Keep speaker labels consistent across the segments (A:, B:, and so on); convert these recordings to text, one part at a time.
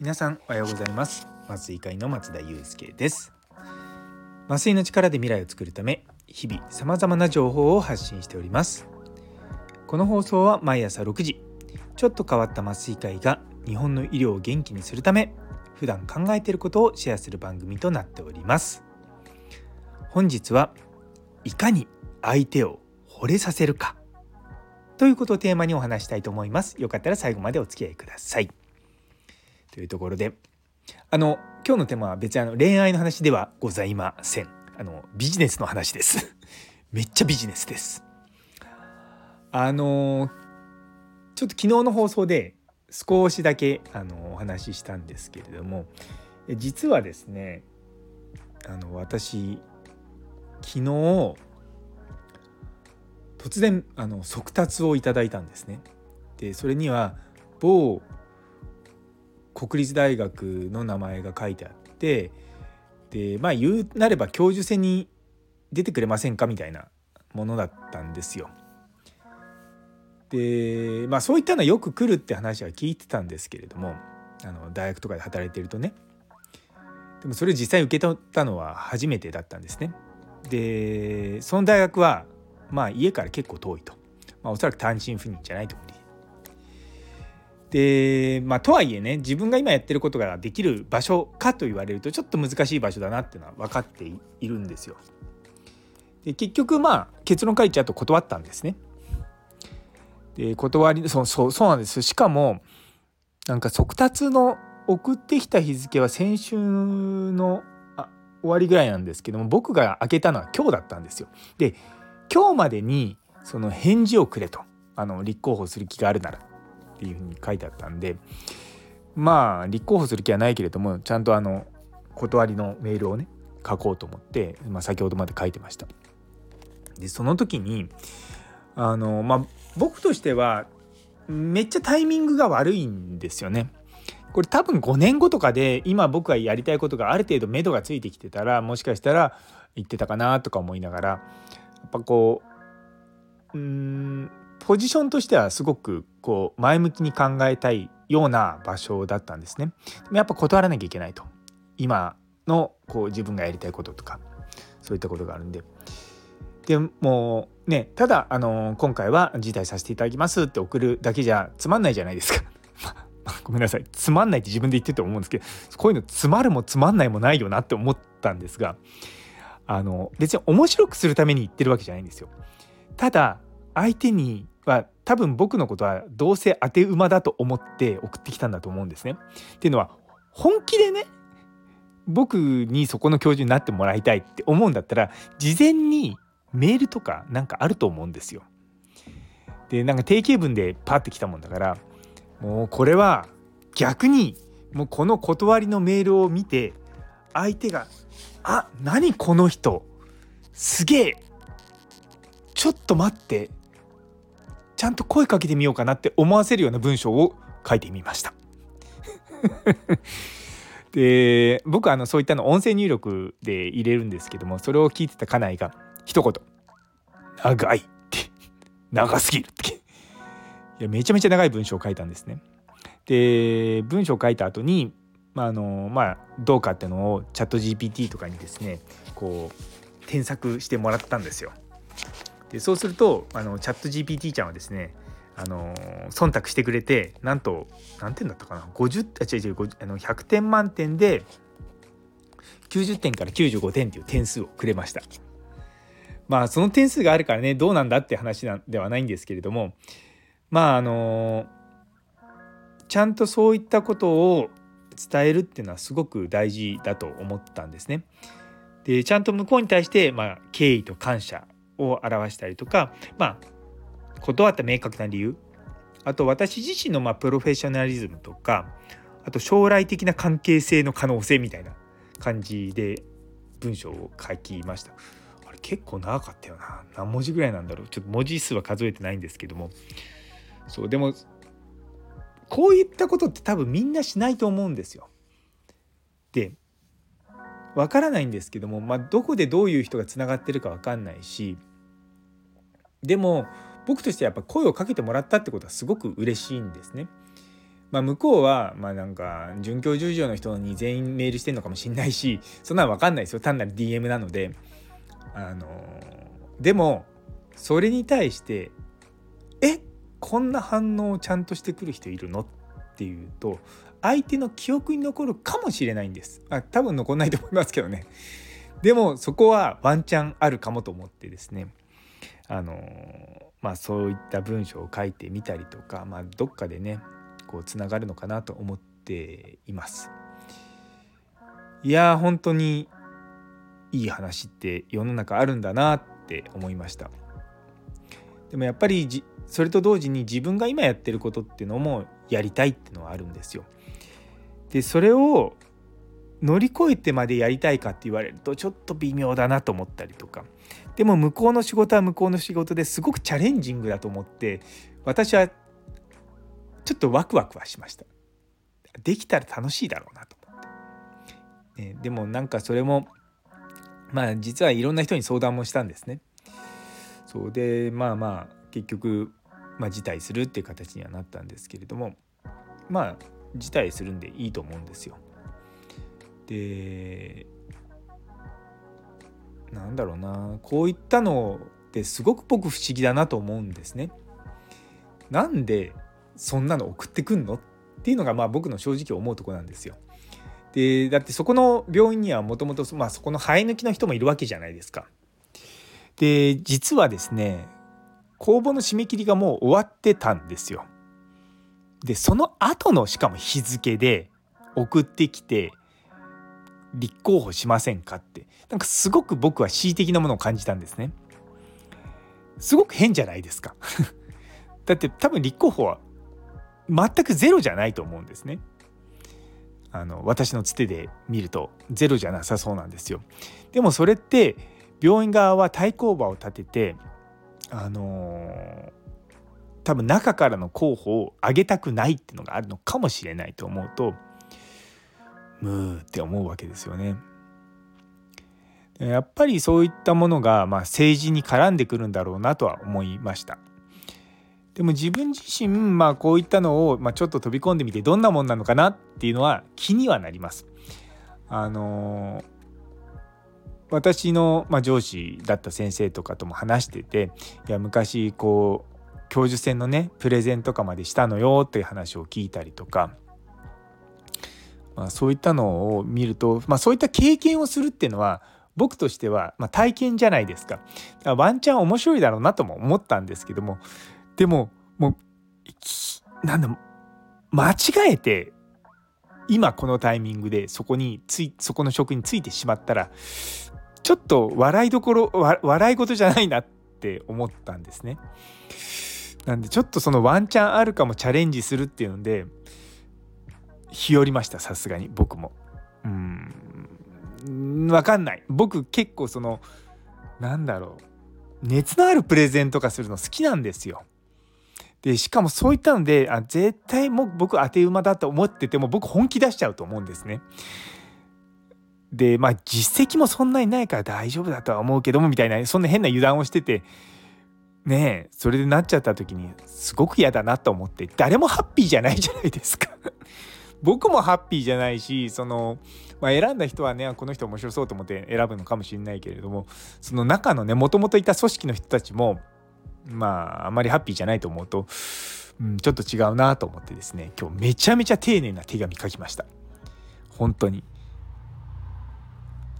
A: 皆さんおはようございます。麻酔会の松田祐介です。麻酔の力で未来を作るため日々さまざまな情報を発信しております。この放送は毎朝6時ちょっと変わった麻酔会が日本の医療を元気にするため普段考えていることをシェアする番組となっております。本日はいかに相手を惚れさせるか。ということをテーマにお話したいと思います。よかったら最後までお付き合いください。というところであの今日のテーマは別にあの恋愛の話ではございません。あのビジネスの話です。めっちゃビジネスです。あのちょっと昨日の放送で少しだけあのお話ししたんですけれども実はですねあの私昨日突然あの速達をいただいたんですね。でそれには某国立大学の名前が書いてあってでまあ言うなれば教授選に出てくれませんかみたいなものだったんですよ。でまあそういったのはよく来るって話は聞いてたんですけれどもあの大学とかで働いてるとねでもそれを実際受け取ったのは初めてだったんですね。でその大学はまあ家から結構遠いと、まあ、おそらく単身赴任じゃないと思うでまあとはいえね自分が今やってることができる場所かと言われるとちょっと難しい場所だなっていうのは分かっているんですよ。で結局まあ結論書いちゃうと断ったんですね。で断りそうそうそうなんですしかもなんか速達の送ってきた日付は先週の終わりぐらいなんですけども僕が開けたのは今日だったんですよ。で今日までにその返事をくれとあの立候補する気があるならっていうふうに書いてあったんでまあ立候補する気はないけれどもちゃんとあの断りのメールをね書こうと思って、まあ、先ほどまで書いてました。でその時にあのまあ僕としてはめっちゃタイミングが悪いんですよね。これ多分5年後とかで今僕がやりたいことがある程度目処がついてきてたらもしかしたら言ってたかなとか思いながらっぱこううんポジションとしてはすごくこう前向きに考えたいような場所だったんですね。でもやっぱ断らなきゃいけないと今のこう自分がやりたいこととかそういったことがあるんで。でもうねただあの今回は辞退させていただきますって送るだけじゃつまんないじゃないですか。ごめんなさいつまんないって自分で言ってると思うんですけどこういうのつまるもつまんないもないよなって思ったんですがあの別に面白くするために言ってるわけじゃないんですよ。ただ相手には多分僕のことはどうせ当て馬だと思って送ってきたんだと思うんですね。っていうのは本気でね僕にそこの教授になってもらいたいって思うんだったら事前にメールとかなんかあると思うんですよ。でなんか定型文でパッてきたもんだからもうこれは逆にもうこの断りのメールを見て相手が「あ何この人？すげえ！ちょっと待って！ちゃんと声かけてみようかなって思わせるような文章を書いてみました。で僕はあのそういったの音声入力で入れるんですけどもそれを聞いてた家内が一言「長い」って「長すぎる」って。いやめちゃめちゃ長い文章を書いたんですね。で文章を書いた後にまああのまあどうかっていうのをチャット GPT とかにですねこう添削してもらったんですよ。でそうするとあのチャット GPT ちゃんはですねあの忖度してくれてなんと何点だったかな？50あ違う違うあの100点満点で90点から95点っていう点数をくれましたまあその点数があるからねどうなんだって話なんではないんですけれどもまああのちゃんとそういったことを伝えるっていうのはすごく大事だと思ったんですね。でちゃんと向こうに対して、まあ、敬意と感謝を表したりとかまあ断った明確な理由あと私自身のまあプロフェッショナリズムとかあと将来的な関係性の可能性みたいな感じで文章を書きました。あれ結構長かったよな何文字ぐらいなんだろうちょっと文字数は数えてないんですけどもそうでもこういったことって多分みんなしないと思うんですよ。でわからないんですけども、まあ、どこでどういう人がつながってるかわかんないしでも僕としてやっぱ声をかけてもらったってことはすごく嬉しいんですね。まあ、向こうはまあなんか准教授以上の人に全員メールしてんのかもしれないしそんなの分かんないですよ単なる DM なのであのでもそれに対してえ？っこんな反応をちゃんとしてくる人いるの？っていうと相手の記憶に残るかもしれないんです。あ多分残んないと思いますけどね。でもそこはワンチャンあるかもと思ってですね。あのまあそういった文章を書いてみたりとか、まあ、どっかでねこうつながるのかなと思っています。いや本当にいい話って世の中あるんだなって思いました。でもやっぱりそれと同時に自分が今やってることっていうのもやりたいっていうのはあるんですよ。でそれを乗り越えてまでやりたいかって言われるとちょっと微妙だなと思ったりとか。でも向こうの仕事は向こうの仕事ですごくチャレンジングだと思って私はちょっとワクワクはしました。できたら楽しいだろうなと思って、ね、でもなんかそれもまあ実はいろんな人に相談もしたんですね。そうでまあまあ結局、まあ、辞退するっていう形にはなったんですけれどもまあ辞退するんでいいと思うんですよでなんだろうなこういったのってすごく僕不思議だなと思うんですね。なんでそんなの送ってくんのっていうのがまあ僕の正直思うとこなんですよ。でだってそこの病院にはもともとそこの生え抜きの人もいるわけじゃないですか。で実はですね公募の締め切りがもう終わってたんですよ。でその後のしかも日付で送ってきて立候補しませんかって。なんかすごく僕は恣意的なものを感じたんですね。すごく変じゃないですか。だって多分立候補は全くゼロじゃないと思うんですね。あの私のつてで見るとゼロじゃなさそうなんですよ。でもそれって病院側は対抗馬を立ててあのー、多分中からの候補を上げたくないっていうのがあるのかもしれないと思うとムーって思うわけですよね。やっぱりそういったものが、まあ、政治に絡んでくるんだろうなとは思いました。でも自分自身、まあ、こういったのを、まあ、ちょっと飛び込んでみてどんなもんなのかなっていうのは気にはなります。あのー、私の、まあ、上司だった先生とかとも話してていや昔こう教授選のねプレゼンとかまでしたのよっていう話を聞いたりとかまあ、そういったのを見ると、まあ、そういった経験をするっていうのは僕としては、まあ、体験じゃないですか。かワンチャン面白いだろうなとも思ったんですけどもでももうなんだ間違えて今このタイミングでそこについそこの職についてしまったらちょっと笑いどころ笑い事じゃないなって思ったんですね。なんでちょっとそのワンチャンあるかもチャレンジするっていうので日和りましたさすがに僕も。うん分かんない。僕結構そのなんだろう。熱のあるプレゼンとかするの好きなんですよ。でしかもそういったのであ絶対もう僕当て馬だと思ってても僕本気出しちゃうと思うんですね。でまあ実績もそんなにないから大丈夫だとは思うけどもみたいなそんな変な油断をしててねえそれでなっちゃった時にすごく嫌だなと思って誰もハッピーじゃないじゃないですか。僕もハッピーじゃないしその、まあ、選んだ人はねこの人面白そうと思って選ぶのかもしれないけれどもその中のねもともといた組織の人たちもまああんまりハッピーじゃないと思うと、うん、ちょっと違うなと思ってですね今日めちゃめちゃ丁寧な手紙書きました。本当に。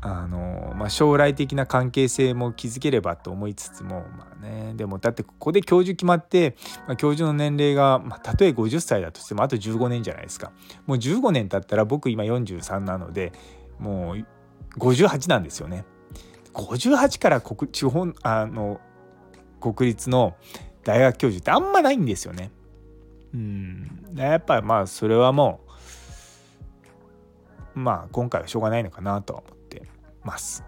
A: あの、まあ、将来的な関係性も築ければと思いつつも、まあね、でもだってここで教授決まって、まあ、教授の年齢が、まあ、たとえ50歳だとしてもあと15年じゃないですかもう15年経ったら僕今43なのでもう58なんですよね。58から国地方あの国立の大学教授ってあんまないんですよね。うんやっぱりまあそれはもうまあ今回はしょうがないのかなとは思ます。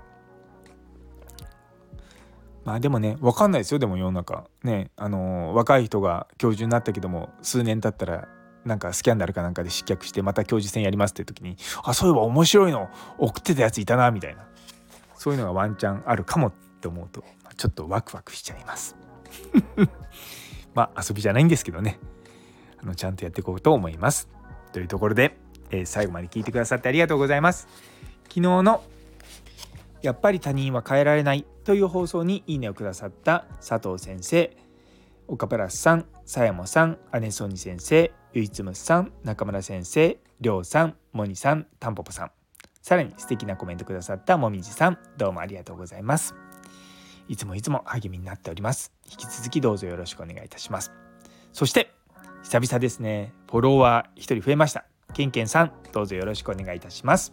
A: まあでもね分かんないですよでも世の中。ねあの若い人が教授になったけども数年経ったらなんかスキャンダルかなんかで失脚してまた教授選やりますって時にあそういえば面白いの送ってたやついたなみたいな。そういうのがワンチャンあるかもって思うとちょっとワクワクしちゃいます。まあ遊びじゃないんですけどね。あのちゃんとやっていこうと思います。というところで、えー、最後まで聞いてくださってありがとうございます。昨日のやっぱり他人は変えられないという放送にいいねをくださった佐藤先生岡プラスさんさやもさん姉ソニ先生ゆいつむさん中村先生りょうさんもにさんたんぽぽさんさらに素敵なコメントくださったもみじさんどうもありがとうございます。いつもいつも励みになっております。引き続きどうぞよろしくお願いいたします。そして久々ですね。フォロワー1人増えました。けんけんさんどうぞよろしくお願いいたします。